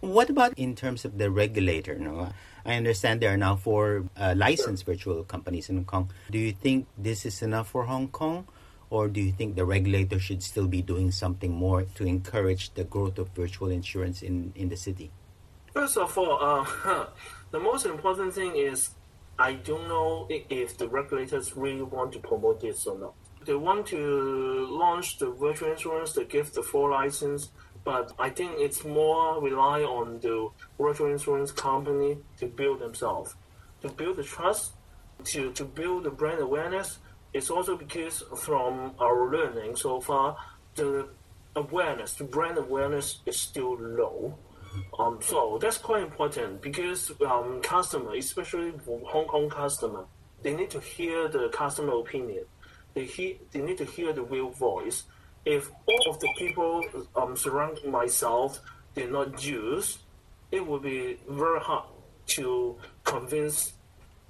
What about in terms of the regulator? No, I understand there are now four uh, licensed virtual companies in Hong Kong. Do you think this is enough for Hong Kong? Or do you think the regulator should still be doing something more to encourage the growth of virtual insurance in, in the city? First of all, uh, the most important thing is I don't know if the regulators really want to promote this or not. They want to launch the virtual insurance to give the full license, but I think it's more rely on the virtual insurance company to build themselves, to build the trust, to, to build the brand awareness, it's also because from our learning so far, the awareness, the brand awareness is still low. Um, so that's quite important because um, customer, especially Hong Kong customer, they need to hear the customer opinion. They hear, they need to hear the real voice. If all of the people um, surrounding myself did not use, it would be very hard to convince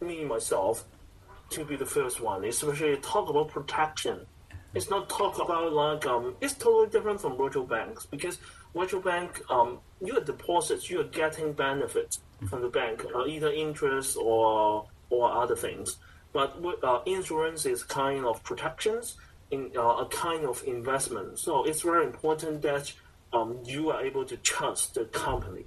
me myself to be the first one, especially talk about protection. It's not talk about like um, it's totally different from virtual banks because virtual bank um, your deposits you are getting benefits from the bank, uh, either interest or or other things. But uh, insurance is kind of protections in uh, a kind of investment. So it's very important that um, you are able to trust the company